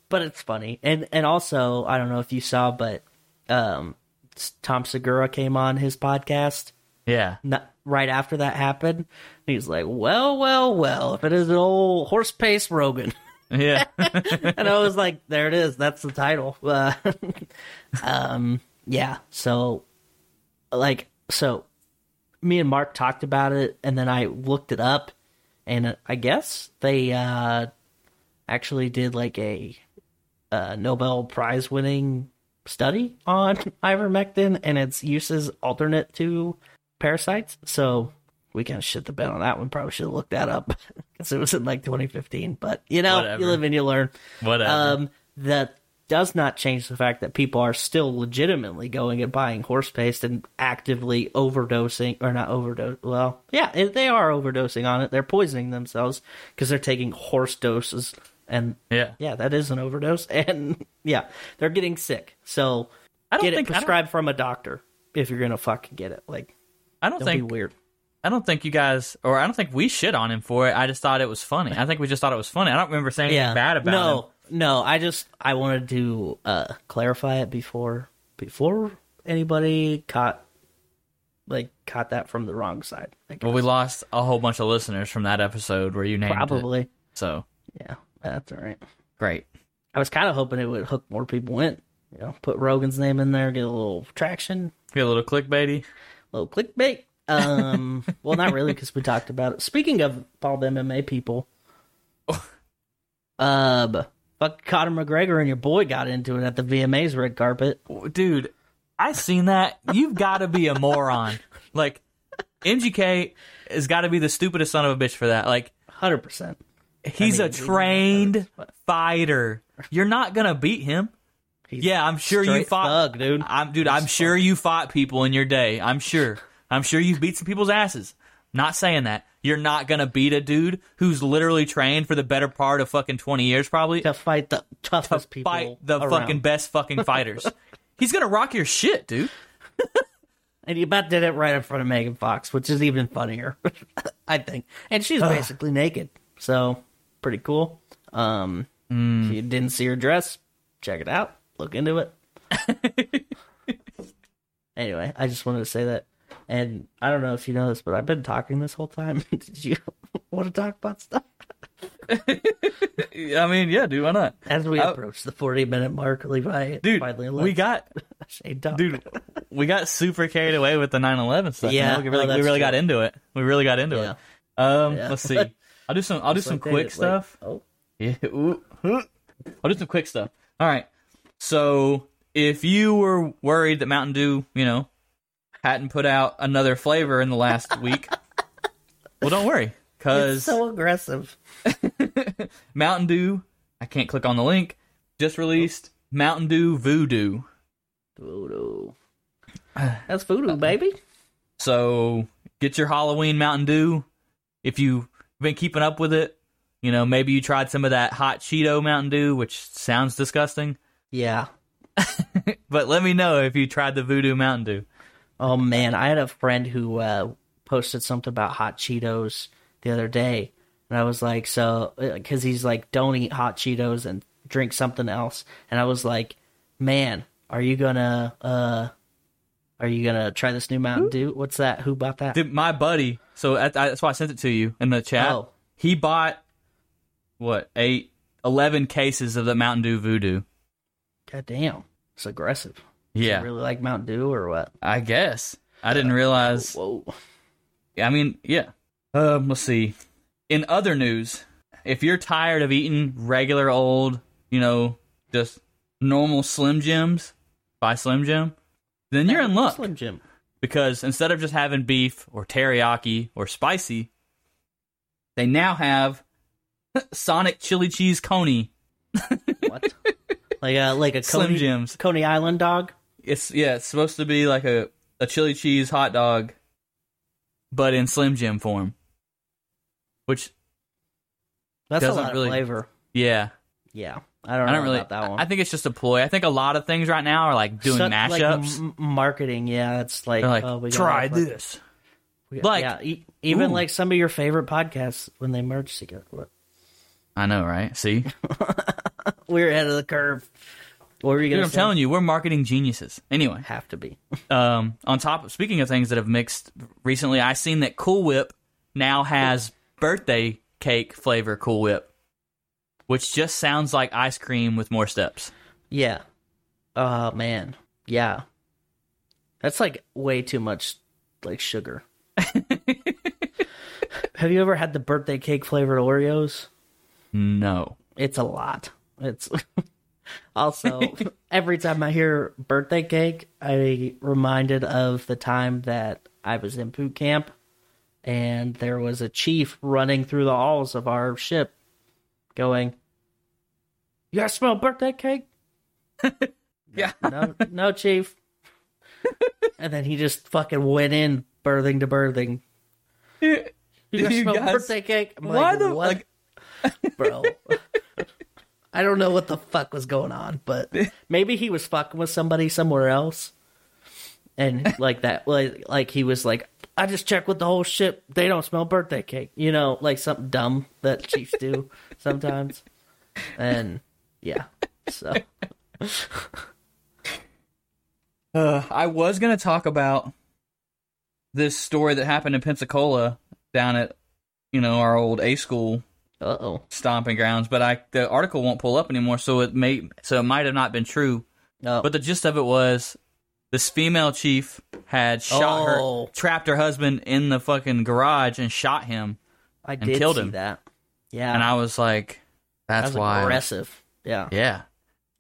Speaker 4: But it's funny, and and also I don't know if you saw, but um, Tom Segura came on his podcast.
Speaker 5: Yeah.
Speaker 4: not, right after that happened, he's like, "Well, well, well, if it is an old horse paste Rogan,"
Speaker 5: Yeah.
Speaker 4: and I was like, "There it is. That's the title." Uh, um, yeah. So, like, so me and Mark talked about it, and then I looked it up, and I guess they uh, actually did like a, uh Nobel Prize winning study on ivermectin and its uses alternate to parasites. So we kind of shit the bed on that one. Probably should have looked that up because it was in like 2015. But you know,
Speaker 5: Whatever.
Speaker 4: you live and you learn.
Speaker 5: Whatever.
Speaker 4: Um, that does not change the fact that people are still legitimately going and buying horse paste and actively overdosing or not overdose. Well, yeah, they are overdosing on it. They're poisoning themselves because they're taking horse doses. And
Speaker 5: yeah.
Speaker 4: yeah, that is an overdose. And yeah, they're getting sick. So
Speaker 5: I don't
Speaker 4: get it
Speaker 5: think- I don't-
Speaker 4: prescribed from a doctor if you're gonna fucking get it. Like,
Speaker 5: I don't
Speaker 4: don't
Speaker 5: think
Speaker 4: be weird.
Speaker 5: I don't think you guys or I don't think we shit on him for it. I just thought it was funny. I think we just thought it was funny. I don't remember saying anything bad about it.
Speaker 4: no,
Speaker 5: him.
Speaker 4: no. I just I wanted to uh, clarify it before before anybody caught like caught that from the wrong side.
Speaker 5: Well, we lost a whole bunch of listeners from that episode where you named it.
Speaker 4: probably
Speaker 5: So
Speaker 4: yeah. That's all right.
Speaker 5: great.
Speaker 4: I was kind of hoping it would hook more people in. You know, put Rogan's name in there, get a little traction,
Speaker 5: Get a little clickbaity.
Speaker 4: Little clickbait. Um, well, not really because we talked about it. Speaking of all the MMA people, uh, fuck Conor McGregor and your boy got into it at the VMA's red carpet.
Speaker 5: Dude, I seen that. You've got to be a moron. Like MGK has got to be the stupidest son of a bitch for that. Like
Speaker 4: Hundred percent.
Speaker 5: he's
Speaker 4: mean,
Speaker 5: a
Speaker 4: he-
Speaker 5: trained fighter. You're not gonna beat him. Yeah, I'm sure you fought.
Speaker 4: thug, dude.
Speaker 5: I'm dude. I'm sure you fought people in your day. I'm sure. I'm sure you've beat some people's asses. Not saying that. You're not gonna beat a dude who's literally trained for the better part of fucking 20 years, probably,
Speaker 4: To fight the toughest
Speaker 5: to
Speaker 4: people.
Speaker 5: fight the
Speaker 4: around.
Speaker 5: fucking best fucking fighters. He's gonna rock your shit, dude.
Speaker 4: And he about did it right in front of Megan Fox, which is even funnier, I think. And she's basically naked, so pretty cool. Um,
Speaker 5: Mm.
Speaker 4: if you didn't see her dress, check it out. Look into it. anyway, I just wanted to say that. And I don't know if you know this, but I've been talking this whole time. Did you want to talk about stuff?
Speaker 5: I mean, yeah, dude, why not?
Speaker 4: As we
Speaker 5: Oh.
Speaker 4: approach the 40 minute mark, Levi
Speaker 5: Dude,
Speaker 4: finally
Speaker 5: we got dude, we got super carried away with the 9/11 stuff. you
Speaker 4: Yeah,
Speaker 5: know? we really, we really got into it. We really got into
Speaker 4: Yeah.
Speaker 5: it. Um,
Speaker 4: Yeah.
Speaker 5: let's see. I'll do some. I'll do
Speaker 4: It's
Speaker 5: some
Speaker 4: like
Speaker 5: quick
Speaker 4: like-
Speaker 5: stuff.
Speaker 4: oh,
Speaker 5: Yeah. ooh, ooh. I'll do some quick stuff. All right. So if you were worried that Mountain Dew, you know, hadn't put out another flavor in the last week, well, don't worry,
Speaker 4: it's
Speaker 5: because
Speaker 4: so aggressive.
Speaker 5: Mountain Dew, I can't click on the link, just released Mountain Dew Voodoo.
Speaker 4: Voodoo. That's voodoo, baby.
Speaker 5: So get your Halloween Mountain Dew. If you've been keeping up with it, you know, maybe you tried some of that hot Cheeto Mountain Dew, which sounds disgusting.
Speaker 4: Yeah.
Speaker 5: But let me know if you tried the Voodoo Mountain Dew.
Speaker 4: Oh man, I had a friend who uh, posted something about hot Cheetos the other day, and I was like, so because he's like, don't eat hot Cheetos and drink something else, and I was like, man, are you gonna uh, are you gonna try this new Mountain Dew? What's that? Who bought that?
Speaker 5: Dude, my buddy, so that- that's why I sent it to you in the chat.
Speaker 4: Oh.
Speaker 5: He bought, what, eight, 11 cases of the Mountain Dew Voodoo.
Speaker 4: God damn, it's aggressive.
Speaker 5: Yeah,
Speaker 4: really like Mountain Dew or what?
Speaker 5: I guess. I didn't realize.
Speaker 4: Whoa.
Speaker 5: I mean, yeah. Um, let's see. In other news, if you're tired of eating regular old, you know, just normal Slim Jims, buy Slim Jim, then you're in luck
Speaker 4: Slim Jim.
Speaker 5: because instead of just having beef or teriyaki or spicy, they now have Sonic chili cheese coney.
Speaker 4: What? like a like a
Speaker 5: Slim
Speaker 4: Coney,
Speaker 5: Jims.
Speaker 4: Coney Island dog.
Speaker 5: It's yeah, it's supposed to be like a a chili cheese hot dog, but in Slim Jim form. Which
Speaker 4: That's a
Speaker 5: Doesn't
Speaker 4: lot
Speaker 5: really-
Speaker 4: of flavor.
Speaker 5: yeah,
Speaker 4: Yeah, I don't,
Speaker 5: I don't really.
Speaker 4: about that one.
Speaker 5: I think it's just a ploy. I think a lot of things right now are like doing mashups.
Speaker 4: like m- marketing. Yeah, it's like,
Speaker 5: They're like,
Speaker 4: oh,
Speaker 5: try this. Like,
Speaker 4: yeah, e- even
Speaker 5: ooh.
Speaker 4: like some of your favorite podcasts when they merge together.
Speaker 5: I know, right? See,
Speaker 4: We're ahead of the curve. What were you
Speaker 5: Dude,
Speaker 4: gonna
Speaker 5: I'm
Speaker 4: say?
Speaker 5: telling you, we're marketing geniuses. Anyway,
Speaker 4: have to be.
Speaker 5: um, on top of speaking of things that have mixed recently, I seen that Cool Whip now has birthday cake flavor Cool Whip, which just sounds like ice cream with more steps.
Speaker 4: yeah. Oh man. Yeah. That's like way too much like sugar. have you ever had the birthday cake flavored Oreos?
Speaker 5: No.
Speaker 4: It's a lot. It's also every time I hear birthday cake, I reminded of the time that I was in boot camp and there was a chief running through the halls of our ship going, You guys smell birthday cake?
Speaker 5: Yeah.
Speaker 4: No, no, chief. and then he just fucking went in berthing to berthing. You guys
Speaker 5: You
Speaker 4: smell
Speaker 5: guys-
Speaker 4: birthday cake? I'm
Speaker 5: Why
Speaker 4: like,
Speaker 5: the
Speaker 4: what?
Speaker 5: like?
Speaker 4: bro. I don't know what the fuck was going on, but maybe he was fucking with somebody somewhere else, and like that, like like he was like, I just checked with the whole ship. They don't smell birthday cake, you know, like something dumb that chiefs do sometimes, and yeah, so.
Speaker 5: Uh, I was gonna talk about this story that happened in Pensacola down at you know our old A school
Speaker 4: oh,
Speaker 5: stomping grounds, but I the article won't pull up anymore, so it may so it might have not been true.
Speaker 4: no,
Speaker 5: But the gist of it was this female chief had shot
Speaker 4: Oh.
Speaker 5: her, trapped her husband in the fucking garage and shot him,
Speaker 4: I did
Speaker 5: killed
Speaker 4: see
Speaker 5: him.
Speaker 4: that. Yeah,
Speaker 5: and I was like, "That's
Speaker 4: that was
Speaker 5: why."
Speaker 4: aggressive. Yeah,
Speaker 5: Yeah.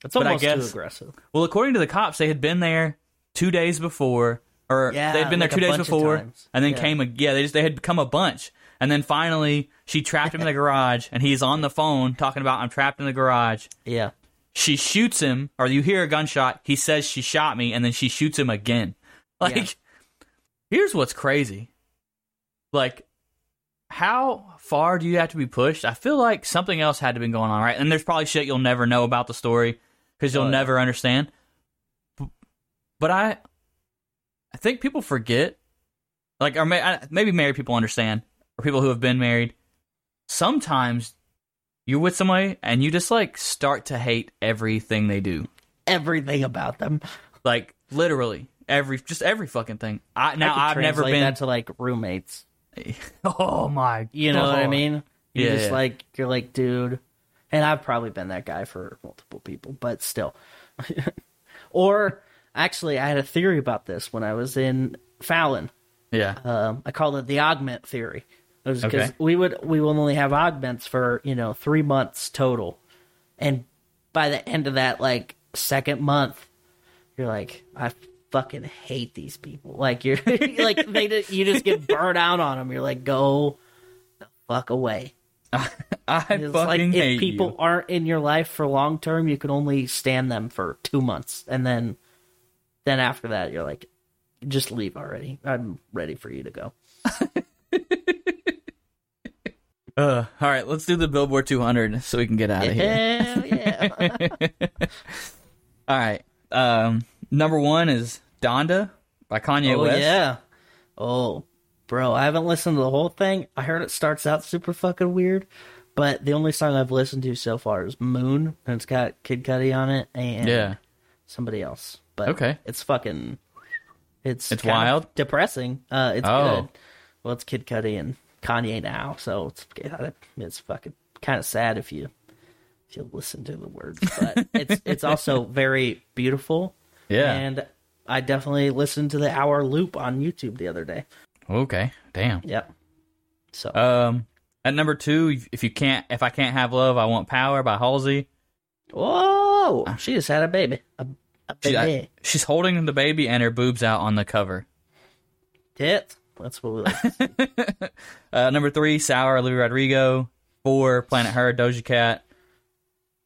Speaker 5: but I
Speaker 4: almost too aggressive.
Speaker 5: Well, according to the cops, they had been there two days before, or
Speaker 4: Yeah,
Speaker 5: they'd been there
Speaker 4: like a
Speaker 5: two days before, and then
Speaker 4: Yeah.
Speaker 5: came a yeah. They just they had become a bunch, and then finally she trapped him in the garage, and he's on the phone talking about I'm trapped in the garage.
Speaker 4: Yeah,
Speaker 5: She shoots him, or you hear a gunshot. He says she shot me, and then she shoots him again. Like,
Speaker 4: Yeah.
Speaker 5: here's what's crazy. Like, how far do you have to be pushed? I feel like something else had to be going on, right? And there's probably shit you'll never know about the story because you'll
Speaker 4: Oh, yeah.
Speaker 5: never understand. But I, I think people forget, like, or may, I- maybe married people understand, or people who have been married. Sometimes you're with somebody and you just like start to hate everything they do.
Speaker 4: Everything about them.
Speaker 5: Like literally every just every fucking thing. I now
Speaker 4: I
Speaker 5: I've never been
Speaker 4: that to like roommates.
Speaker 5: Oh my
Speaker 4: You know what I mean? You're
Speaker 5: Yeah,
Speaker 4: just
Speaker 5: yeah.
Speaker 4: like you're like, dude. And I've probably been that guy for multiple people, but still. or actually, I had a theory about this when I was in Fallon.
Speaker 5: Yeah.
Speaker 4: Um, I called it the augment theory. Because
Speaker 5: Okay.
Speaker 4: we would we will only have augments for you know three months total, and by the end of that like second month, you're like, I fucking hate these people. Like you're like they just, you just get burnt out on them. You're like, go the fuck away.
Speaker 5: I
Speaker 4: It's
Speaker 5: fucking
Speaker 4: like if people
Speaker 5: you.
Speaker 4: aren't in your life for long term, you can only stand them for two months, and then then after that, you're like, just leave already. I'm ready for you to go.
Speaker 5: Uh, all right, let's do the Billboard 200 so we can get out of here.
Speaker 4: Hell yeah.
Speaker 5: All right. Um, number one is Donda by Kanye
Speaker 4: oh
Speaker 5: West.
Speaker 4: yeah. Oh, bro, I haven't listened to the whole thing. I heard it starts out super fucking weird, but the only song I've listened to so far is Moon, and it's got Kid Cudi on it and
Speaker 5: Yeah.
Speaker 4: somebody else. But
Speaker 5: Okay.
Speaker 4: it's fucking. It's
Speaker 5: It's wild?
Speaker 4: depressing. Uh, it's
Speaker 5: Oh.
Speaker 4: good. Well, it's Kid Cudi and Kanye now, so it's it's fucking kind of sad if you if you listen to the words, but it's it's also very beautiful.
Speaker 5: Yeah.
Speaker 4: And I definitely listened to the hour loop on YouTube the other day.
Speaker 5: Okay. Damn.
Speaker 4: Yep. So
Speaker 5: Um, at number two, if you can't, if I can't have love, I want power by Halsey.
Speaker 4: whoa, she just had a baby. A, a
Speaker 5: She-
Speaker 4: baby.
Speaker 5: I- she's holding the baby and her boobs out on the cover.
Speaker 4: Tit. That's what we like.
Speaker 5: Uh, number three, Sour, Louis Rodrigo. Four, Planet Her, Doja Cat.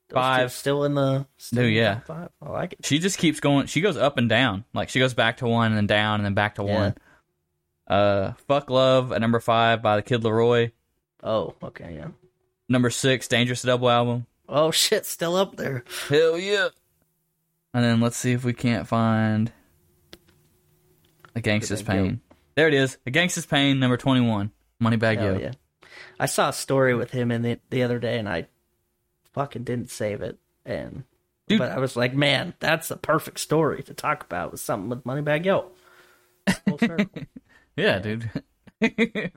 Speaker 4: Those
Speaker 5: Five.
Speaker 4: still in the. Still
Speaker 5: No, yeah.
Speaker 4: Five. I like it.
Speaker 5: She just keeps going. She goes up and down. Like she goes back to one and then down and then back to
Speaker 4: Yeah.
Speaker 5: one. Uh, Fuck Love at number five by the Kid LAROI.
Speaker 4: Oh, okay, yeah.
Speaker 5: Number six, Dangerous double album.
Speaker 4: Oh shit, still up there.
Speaker 5: Hell yeah. And then let's see if we can't find A Gangsta's. Pain. There it is. A Gangsta's Pain, number 21. Moneybagg
Speaker 4: Hell
Speaker 5: Yo.
Speaker 4: yeah. I saw a story with him in the the other day, and I fucking didn't save it. And
Speaker 5: Dude.
Speaker 4: but I was like, man, that's a perfect story to talk about with something with Moneybagg Yo.
Speaker 5: Yeah, dude.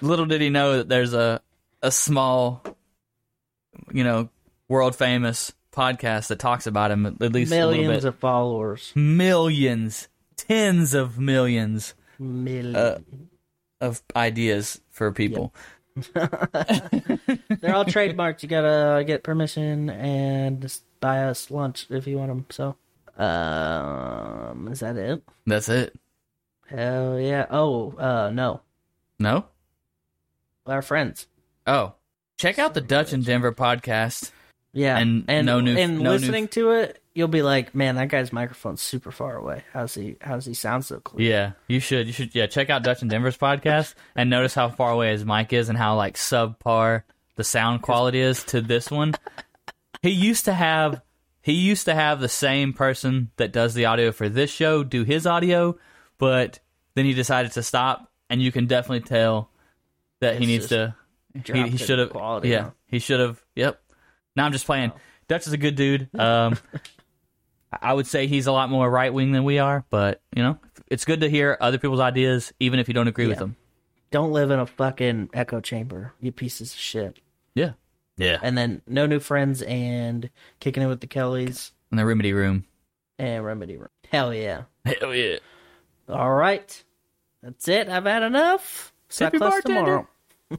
Speaker 5: Little did he know that there's a a small, you know, world famous podcast that talks about him at least a little
Speaker 4: Millions of followers.
Speaker 5: millions, tens of millions
Speaker 4: Millions.
Speaker 5: Uh, of ideas for people.
Speaker 4: They're all trademarked. You gotta get permission and just buy us lunch if you want them. So, um, is that it?
Speaker 5: That's it.
Speaker 4: Hell yeah. Oh, uh, no,
Speaker 5: No?
Speaker 4: our friends.
Speaker 5: Oh. Check out the Dutch and Denver podcast.
Speaker 4: Yeah,
Speaker 5: And
Speaker 4: and
Speaker 5: no new-
Speaker 4: and
Speaker 5: no new-
Speaker 4: listening to it, you'll be like, man, that guy's microphone's super far away. How's he? How's he sound so clear?
Speaker 5: Yeah, you should. You should. Yeah, check out Dutch and Denver's podcast and notice how far away his mic is and how like subpar the sound quality is to this one. He used to have. He used to have the same person that does the audio for this show do his audio, but then he decided to stop, and you can definitely tell that he needs to. He, he should have.
Speaker 4: quality,
Speaker 5: Yeah, he should have. Yep. Now I'm just playing. Dutch is a good dude. Um, I would say he's a lot more right wing than we are, but you know, it's good to hear other people's ideas, even if you don't agree with them.
Speaker 4: Don't live in a fucking echo chamber, you pieces of shit.
Speaker 5: Yeah, yeah.
Speaker 4: And then no new friends and kicking it with the Kellys
Speaker 5: In the remedy room.
Speaker 4: and Remedy Room. Hell yeah.
Speaker 5: Hell yeah.
Speaker 4: All right. That's it. I've had enough. Suck
Speaker 5: Tip your
Speaker 4: less tomorrow.